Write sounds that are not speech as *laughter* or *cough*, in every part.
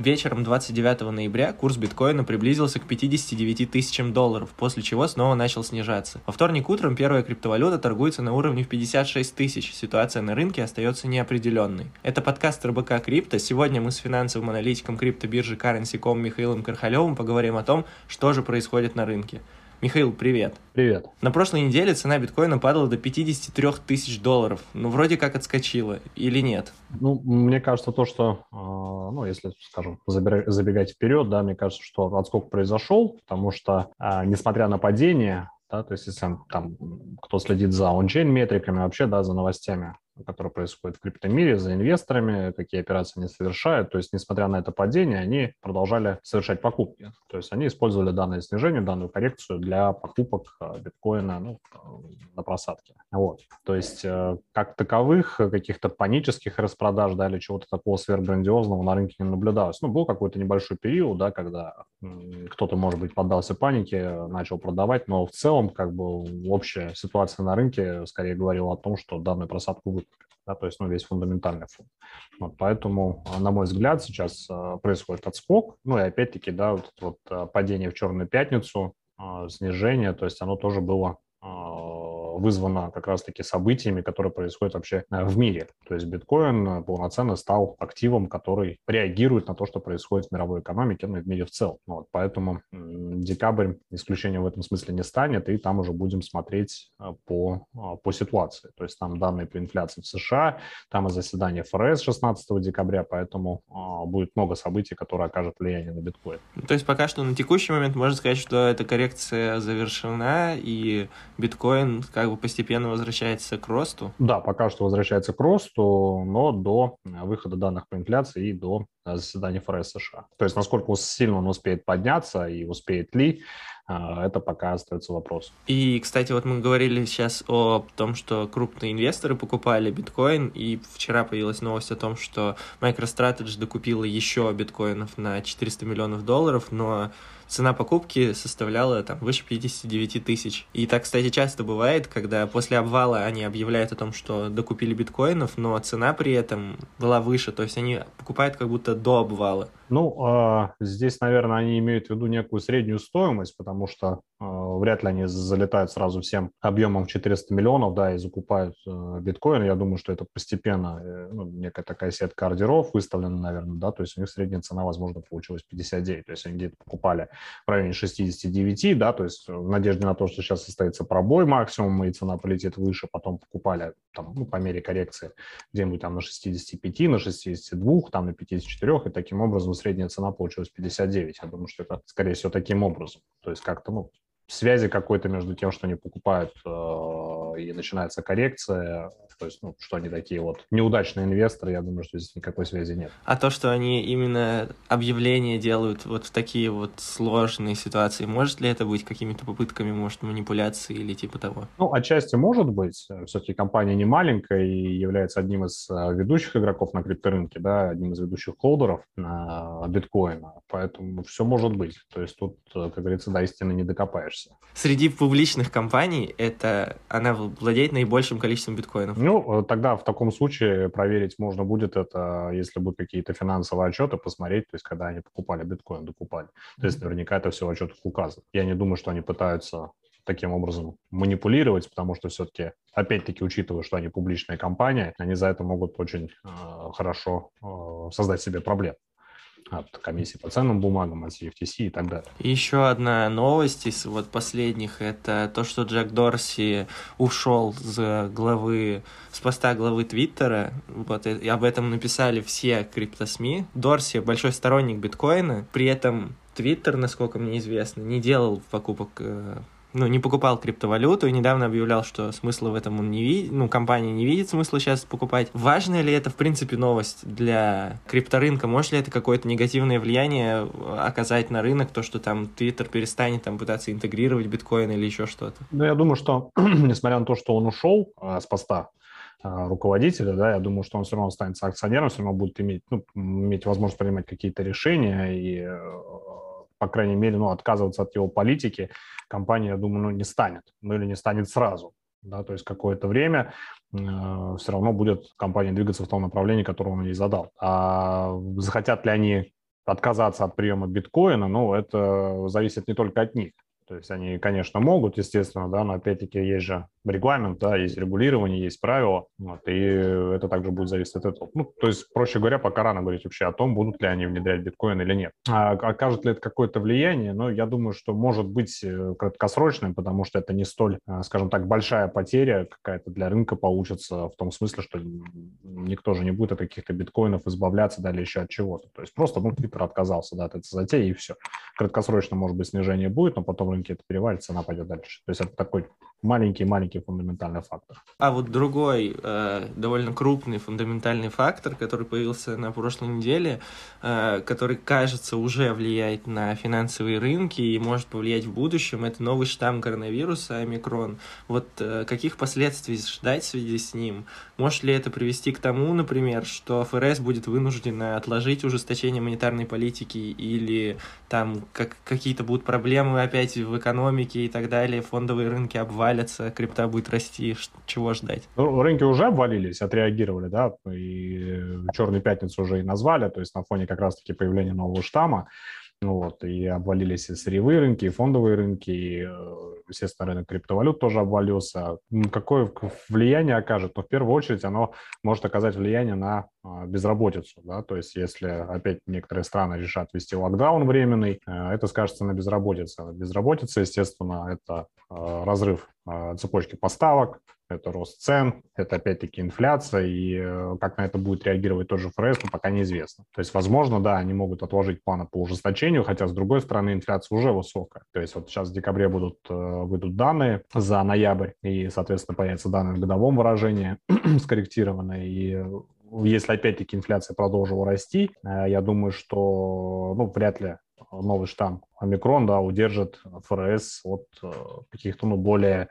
Вечером 29 ноября курс биткоина приблизился к 59 тысячам долларов, после чего снова начал снижаться. Во вторник утром первая криптовалюта торгуется на уровне в 56 тысяч. Ситуация на рынке остается неопределенной. Это подкаст РБК Крипто. Сегодня мы с финансовым аналитиком криптобиржи Currency.com Михаилом Кархалевым поговорим о том, что же происходит на рынке. Михаил, привет. Привет. На прошлой неделе цена биткоина падала до 53 тысяч долларов. Ну, вроде как отскочила, или нет? Ну, мне кажется, то, что, а, ну, если, скажем, забегать вперед, да, мне кажется, что отскок произошел, потому что, а, несмотря на падение, да, то есть если там кто следит за ончейн метриками, вообще, да, за новостями, которое происходит в криптомире, за инвесторами, какие операции они совершают. То есть, несмотря на это падение, они продолжали совершать покупки. То есть, они использовали данное снижение, данную коррекцию для покупок э, биткоина ну, э, на просадке. Вот. То есть, э, как таковых каких-то панических распродаж да, или чего-то такого сверхграндиозного на рынке не наблюдалось. Ну, был какой-то небольшой период, да, когда кто-то, может быть, поддался панике, начал продавать, но в целом, как бы, общая ситуация на рынке скорее говорила о том, что данную просадку вы да, то есть ну, весь фундаментальный фонд. Вот, поэтому, на мой взгляд, сейчас э, происходит отскок. Ну и опять-таки, да, вот, вот э, падение в черную пятницу, снижение, то есть оно тоже было вызвано как раз-таки событиями, которые происходят вообще э, в мире. То есть биткоин э, полноценно стал активом, который реагирует на то, что происходит в мировой экономике, ну и в мире в целом. Вот, поэтому декабрь исключением в этом смысле не станет, и там уже будем смотреть э, по, по ситуации. То есть там данные по инфляции в США, там и заседание ФРС 16 декабря, поэтому будет много событий, которые окажут влияние на биткоин. То есть пока что на текущий момент можно сказать, что эта коррекция завершена, и биткоин как бы постепенно возвращается к росту? Да, пока что возвращается к росту, но до э, выхода данных по инфляции и до э, заседания ФРС США. То есть насколько сильно он успеет подняться и успеет ли, это пока остается вопрос. И, кстати, вот мы говорили сейчас о том, что крупные инвесторы покупали биткоин, и вчера появилась новость о том, что MicroStrategy докупила еще биткоинов на 400 миллионов долларов, но цена покупки составляла там выше 59 тысяч. И так, кстати, часто бывает, когда после обвала они объявляют о том, что докупили биткоинов, но цена при этом была выше, то есть они покупают как будто до обвала. Ну, а, здесь, наверное, они имеют в виду некую среднюю стоимость, потому что вряд ли они залетают сразу всем объемом 400 миллионов, да, и закупают э, биткоин. Я думаю, что это постепенно, э, ну, некая такая сетка ордеров выставлена, наверное, да, то есть у них средняя цена, возможно, получилась 59, то есть они где-то покупали в районе 69, да, то есть в надежде на то, что сейчас состоится пробой максимум, и цена полетит выше, потом покупали там, ну, по мере коррекции где-нибудь там на 65, на 62, там на 54, и таким образом средняя цена получилась 59. Я думаю, что это, скорее всего, таким образом. То есть как-то, ну, связи какой-то между тем, что они покупают, э, и начинается коррекция, то есть, ну, что они такие вот неудачные инвесторы, я думаю, что здесь никакой связи нет. А то, что они именно объявления делают вот в такие вот сложные ситуации, может ли это быть какими-то попытками, может, манипуляции или типа того? Ну, отчасти может быть. Все-таки компания не маленькая и является одним из э, ведущих игроков на крипторынке, да, одним из ведущих холдеров на биткоина, поэтому все может быть. То есть тут, э, как говорится, до истины не докопаешься. Среди публичных компаний это она владеет наибольшим количеством биткоинов. Ну, э, тогда в таком случае проверить можно будет это, если будут какие-то финансовые отчеты, посмотреть, то есть когда они покупали биткоин, докупали. То есть наверняка это все в отчетах указано. Я не думаю, что они пытаются таким образом манипулировать, потому что все-таки, опять-таки, учитывая, что они публичная компания, они за это могут очень э, хорошо э, создать себе проблем от комиссии по ценным бумагам, от CFTC и так далее. еще одна новость из вот последних, это то, что Джек Дорси ушел с главы, с поста главы Твиттера, вот, и об этом написали все криптосми. Дорси большой сторонник биткоина, при этом Твиттер, насколько мне известно, не делал покупок э, ну, не покупал криптовалюту и недавно объявлял, что смысла в этом он не видит, ну, компания не видит смысла сейчас покупать. Важно ли это, в принципе, новость для крипторынка? Может ли это какое-то негативное влияние оказать на рынок, то, что там Твиттер перестанет там пытаться интегрировать биткоин или еще что-то? Ну, я думаю, что, *clears throat* несмотря на то, что он ушел а, с поста, а, руководителя, да, я думаю, что он все равно останется акционером, все равно будет иметь, ну, иметь возможность принимать какие-то решения и, э, по крайней мере, ну, отказываться от его политики компания, я думаю, ну, не станет, ну или не станет сразу. Да, то есть какое-то время э, все равно будет компания двигаться в том направлении, которое он ей задал. А захотят ли они отказаться от приема биткоина, ну, это зависит не только от них. То есть они, конечно, могут, естественно, да, но опять-таки есть же регламент, да, есть регулирование, есть правила, вот, и это также будет зависеть от этого. Ну, то есть, проще говоря, пока рано говорить вообще о том, будут ли они внедрять биткоин или нет. А окажет ли это какое-то влияние? Ну, я думаю, что может быть э, краткосрочным, потому что это не столь, э, скажем так, большая потеря какая-то для рынка получится в том смысле, что никто же не будет от каких-то биткоинов избавляться, далее еще от чего-то. То есть просто, ну, Твиттер отказался да, от этой затеи, и все. Краткосрочно, может быть, снижение будет, но потом рынке это перевалится, она пойдет дальше. То есть это такой маленький-маленький фундаментальный фактор. А вот другой э, довольно крупный фундаментальный фактор, который появился на прошлой неделе, э, который, кажется, уже влияет на финансовые рынки и может повлиять в будущем, это новый штамм коронавируса, омикрон. Вот э, каких последствий ждать в связи с ним? Может ли это привести к тому, например, что ФРС будет вынуждена отложить ужесточение монетарной политики или там как, какие-то будут проблемы опять в экономике и так далее, фондовые рынки обвалятся, крипта будет расти, чего ждать? Ну, рынки уже обвалились, отреагировали, да, и «Черную пятницу» уже и назвали, то есть на фоне как раз-таки появления нового штамма, вот, и обвалились и сырьевые рынки, и фондовые рынки, и, э, естественно, рынок криптовалют тоже обвалился. Какое влияние окажет? Ну, в первую очередь, оно может оказать влияние на а, безработицу, да, то есть если опять некоторые страны решат ввести локдаун временный, э, это скажется на безработице. Безработица, естественно, это э, разрыв цепочки поставок, это рост цен, это опять-таки инфляция, и э, как на это будет реагировать тоже ФРС, ну, пока неизвестно. То есть, возможно, да, они могут отложить планы по ужесточению, хотя, с другой стороны, инфляция уже высокая. То есть, вот сейчас в декабре будут, э, выйдут данные за ноябрь, и, соответственно, появятся данные в годовом выражении *clears throat* скорректированные, и э, если опять-таки инфляция продолжила расти, я думаю, что ну, вряд ли новый штамм омикрон, да, удержит ФРС от э, каких-то, ну, более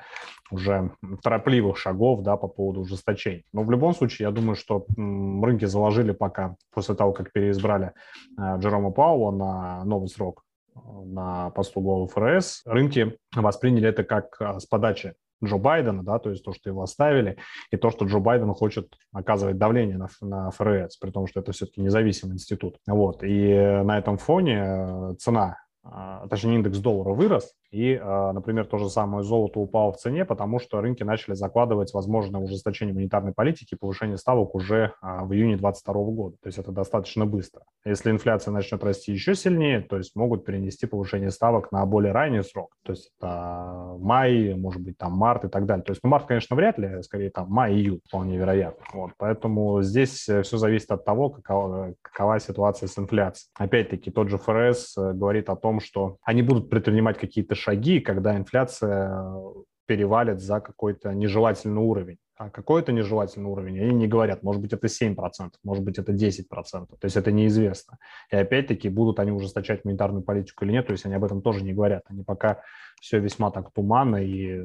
уже торопливых шагов, да, по поводу ужесточений. Но в любом случае, я думаю, что рынки заложили пока, после того, как переизбрали э, Джерома Пауэлла на новый срок э, на посту главы ФРС, рынки восприняли это как с подачи Джо Байдена, да, то есть то, что его оставили, и то, что Джо Байден хочет оказывать давление на, на ФРС, при том, что это все-таки независимый институт. Вот, и на этом фоне цена а, точнее индекс доллара вырос, и, а, например, то же самое золото упало в цене, потому что рынки начали закладывать возможное ужесточение монетарной политики и повышение ставок уже а, в июне 2022 года. То есть это достаточно быстро. Если инфляция начнет расти еще сильнее, то есть могут перенести повышение ставок на более ранний срок. То есть это май, может быть, там март и так далее. То есть ну, март, конечно, вряд ли, скорее там май-июль вполне вероятно. Вот. Поэтому здесь э, все зависит от того, какова, какова ситуация с инфляцией. Опять-таки, тот же ФРС э, говорит о том, что они будут предпринимать какие-то шаги, когда инфляция перевалит за какой-то нежелательный уровень. А какой это нежелательный уровень, они не говорят. Может быть, это 7%, может быть, это 10%. То есть это неизвестно. И опять-таки, будут они ужесточать монетарную политику или нет, то есть они об этом тоже не говорят. Они пока все весьма так туманно и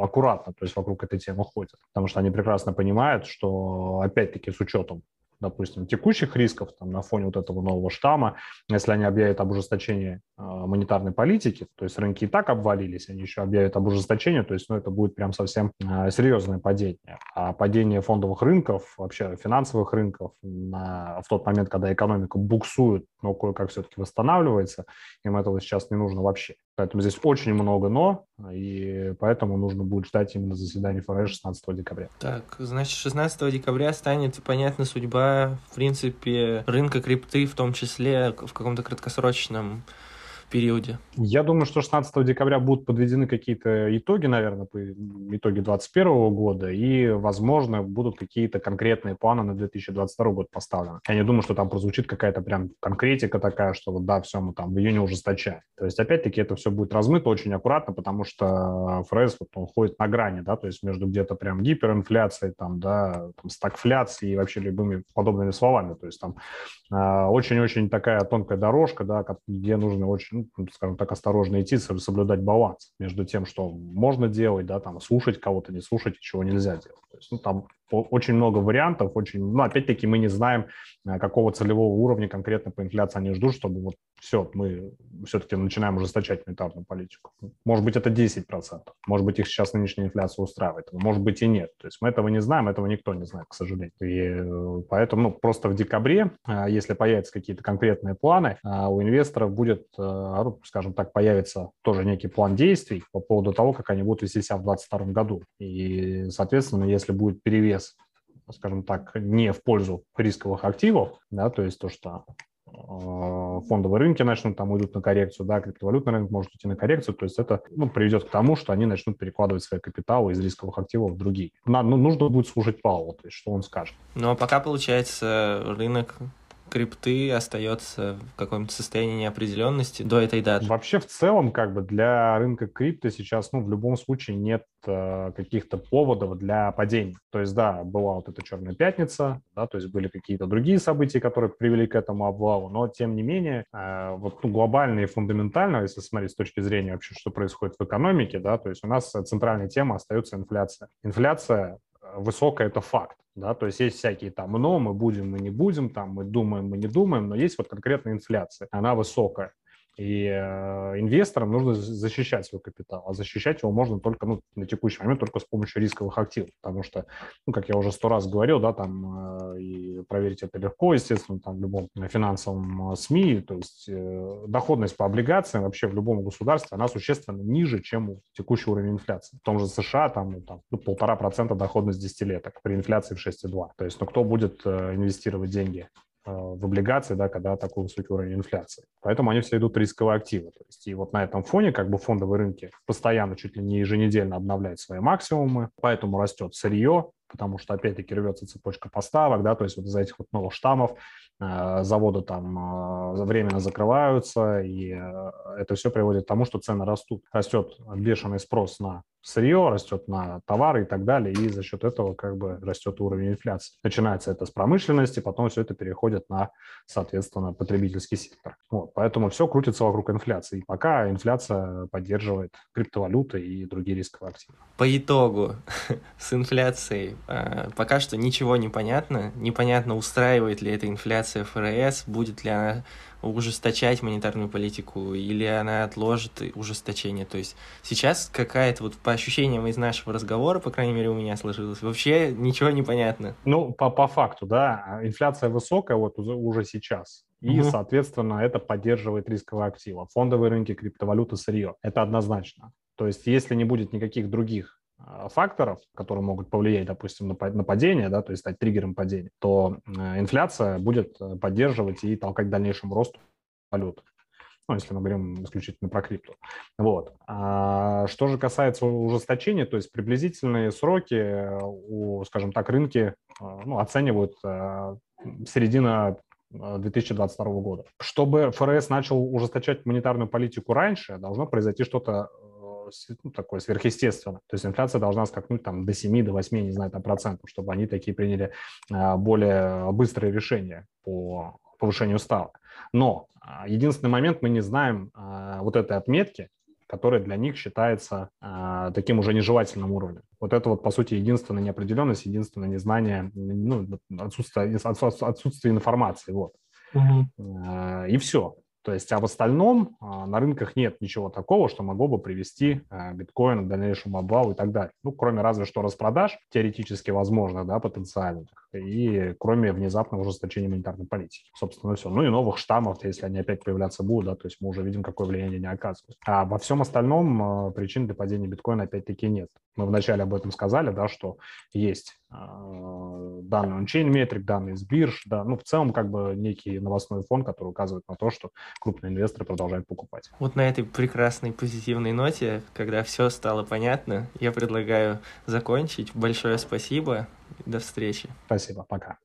аккуратно, то есть вокруг этой темы ходят. Потому что они прекрасно понимают, что опять-таки с учетом допустим, текущих рисков там, на фоне вот этого нового штамма, если они объявят об ужесточении э, монетарной политики, то есть рынки и так обвалились, они еще объявят об ужесточении, то есть ну, это будет прям совсем э, серьезное падение. А падение фондовых рынков, вообще финансовых рынков на, в тот момент, когда экономика буксует, но кое-как все-таки восстанавливается, им этого сейчас не нужно вообще. Поэтому здесь очень много «но», и поэтому нужно будет ждать именно заседания ФРС 16 декабря. Так, значит, 16 декабря станет понятна судьба, в принципе, рынка крипты, в том числе в каком-то краткосрочном периоде? Я думаю, что 16 декабря будут подведены какие-то итоги, наверное, по итоги 2021 года, и, возможно, будут какие-то конкретные планы на 2022 год поставлены. Я не думаю, что там прозвучит какая-то прям конкретика такая, что вот да, все, мы там в июне ужесточаем. То есть, опять-таки, это все будет размыто очень аккуратно, потому что ФРС вот, он ходит на грани, да, то есть между где-то прям гиперинфляцией, там, да, там, стагфляцией и вообще любыми подобными словами. То есть там а, очень-очень такая тонкая дорожка, да, где нужно очень, ну, скажем так, осторожно идти, соблюдать баланс между тем, что можно делать, да, там, слушать кого-то, не слушать, чего нельзя делать. То есть, ну, там очень много вариантов, очень, ну, опять-таки мы не знаем, э, какого целевого уровня конкретно по инфляции они ждут, чтобы вот все, мы все-таки начинаем ужесточать монетарную политику. Может быть, это 10%, может быть, их сейчас нынешняя инфляция устраивает, может быть и нет. То есть мы этого не знаем, этого никто не знает, к сожалению. И э, поэтому ну, просто в декабре, э, если появятся какие-то конкретные планы, у инвесторов будет, ну, скажем так, появится тоже некий план действий по поводу того, как они будут вести себя в 2022 году. И, соответственно, если будет перевес вес, скажем так, не в пользу рисковых активов, да, то есть то, что э, фондовые рынки начнут там уйдут на коррекцию, да, криптовалютный рынок может идти на коррекцию, то есть это ну, приведет к тому, что они начнут перекладывать свои капиталы из рисковых активов в другие. Надо, ну, нужно будет слушать Пауэлла, то есть что он скажет. Ну, а пока, получается, рынок крипты остается в каком-то состоянии неопределенности до этой даты? Вообще, в целом, как бы для рынка крипты сейчас, ну, в любом случае нет э, каких-то поводов для падений. То есть, да, была вот эта черная пятница, да, то есть были какие-то другие события, которые привели к этому обвалу, но, тем не менее, э, вот ну, глобально и фундаментально, если смотреть с точки зрения вообще, что происходит в экономике, да, то есть у нас центральная тема остается инфляция. Инфляция высокая – это факт. Да, то есть есть всякие там, но мы будем, мы не будем, там, мы думаем, мы не думаем, но есть вот конкретная инфляция, она высокая. И э, инвесторам нужно защищать свой капитал, а защищать его можно только ну, на текущий момент только с помощью рисковых активов, потому что, ну, как я уже сто раз говорил, да, там э, и проверить это легко, естественно, там в любом финансовом э, СМИ, то есть э, доходность по облигациям вообще в любом государстве, она существенно ниже, чем текущий уровень инфляции. В том же США там, ну, там ну, полтора процента доходность десятилеток при инфляции в 6,2. То есть, ну, кто будет э, инвестировать деньги в облигации, да, когда такой высокий уровень инфляции. Поэтому они все идут рисковые активы. То есть, и вот на этом фоне как бы фондовые рынки постоянно, чуть ли не еженедельно обновляют свои максимумы, поэтому растет сырье, потому что опять-таки рвется цепочка поставок, да, то есть вот из-за этих вот новых штаммов э, заводы там э, временно закрываются, и это все приводит к тому, что цены растут. Растет бешеный спрос на сырье, растет на товары и так далее, и за счет этого как бы растет уровень инфляции. Начинается это с промышленности, потом все это переходит на, соответственно, потребительский сектор. Вот, поэтому все крутится вокруг инфляции. И пока инфляция поддерживает криптовалюты и другие рисковые активы. По итогу *laughs* с инфляцией э, пока что ничего не понятно. Непонятно, устраивает ли эта инфляция ФРС, будет ли она ужесточать монетарную политику, или она отложит ужесточение. То есть сейчас какая-то вот по ощущениям из нашего разговора, по крайней мере, у меня сложилось, вообще ничего не понятно. Ну, по, по факту, да, инфляция высокая вот уже, уже сейчас. И, угу. соответственно, это поддерживает рисковые активы. Фондовые рынки, криптовалюты, сырье. Это однозначно. То есть, если не будет никаких других факторов, которые могут повлиять, допустим, на падение, да, то есть стать триггером падения, то э, инфляция будет э, поддерживать и толкать к дальнейшему росту валют. Ну, если мы говорим исключительно про крипту. Вот. А что же касается ужесточения, то есть приблизительные сроки э, у, скажем так, рынки ну, оценивают середина 2022 года. Чтобы ФРС начал ужесточать монетарную политику раньше, должно произойти что-то ну, такое сверхъестественно. То есть инфляция должна скакнуть там до 7, до 8, не знаю, там, процентов, чтобы они такие приняли а, более быстрые решения по повышению ставок. Но а, единственный момент, мы не знаем а, вот этой отметки, которая для них считается э, таким уже нежелательным уровнем. Вот это вот, по сути, единственная неопределенность, единственное незнание, ну, отсутствие, отсутствие информации. Вот. Угу. Э, и все. То есть, а в остальном а, на рынках нет ничего такого, что могло бы привести а, биткоин к дальнейшему обвалу и так далее. Ну, кроме разве что распродаж, теоретически возможно, да, потенциальных, и кроме внезапного ужесточения монетарной политики. Собственно, все. Ну и новых штаммов, если они опять появляться будут, да, то есть мы уже видим, какое влияние они оказывают. А во всем остальном а, причин для падения биткоина опять-таки нет. Мы вначале об этом сказали, да, что есть данные on-chain метрик, данные из бирж, да, ну, в целом, как бы некий новостной фон, который указывает на то, что крупные инвесторы продолжают покупать. Вот на этой прекрасной позитивной ноте, когда все стало понятно, я предлагаю закончить. Большое спасибо. До встречи. Спасибо. Пока.